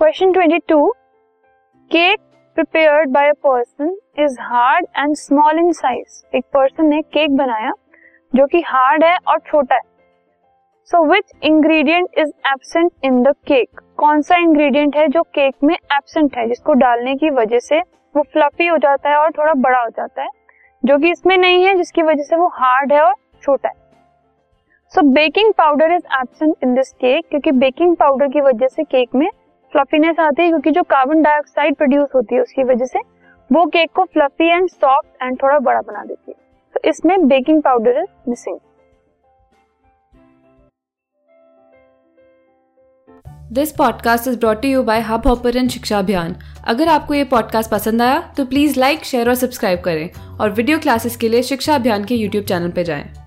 Question 22 cake prepared by a person is hard and small in size एक person ने cake बनाया, जो कि हार्ड है और छोटा है। So which ingredient is absent in the cake कौन सा इंग्रेडिएंट है जो केक में एबसेंट है, जिसको डालने की वजह से वो फ्लफी हो जाता है और थोड़ा बड़ा हो जाता है, जो कि इसमें नहीं है, जिसकी वजह से वो हार्ड है और छोटा है? So baking powder is absent in this cake क्योंकि बेकिंग पाउडर की वजह से केक में फ्लफीनेस आती है क्योंकि जो कार्बन डाइऑक्साइड प्रोड्यूस होती है उसकी वजह से वो केक को फ्लफी एंड सॉफ्ट एंड थोड़ा बड़ा बना देती है। तो इसमें baking powder is missing this podcast is brought you by Hub Hopper and Shiksha Abhiyan अगर आपको ये पॉडकास्ट पसंद आया तो प्लीज़ लाइक शेयर और सब्सक्राइब करें। और वीडियो क्लासेस के लिए शिक्षा अभियान के यूट्यूब चैनल पर जाएँ।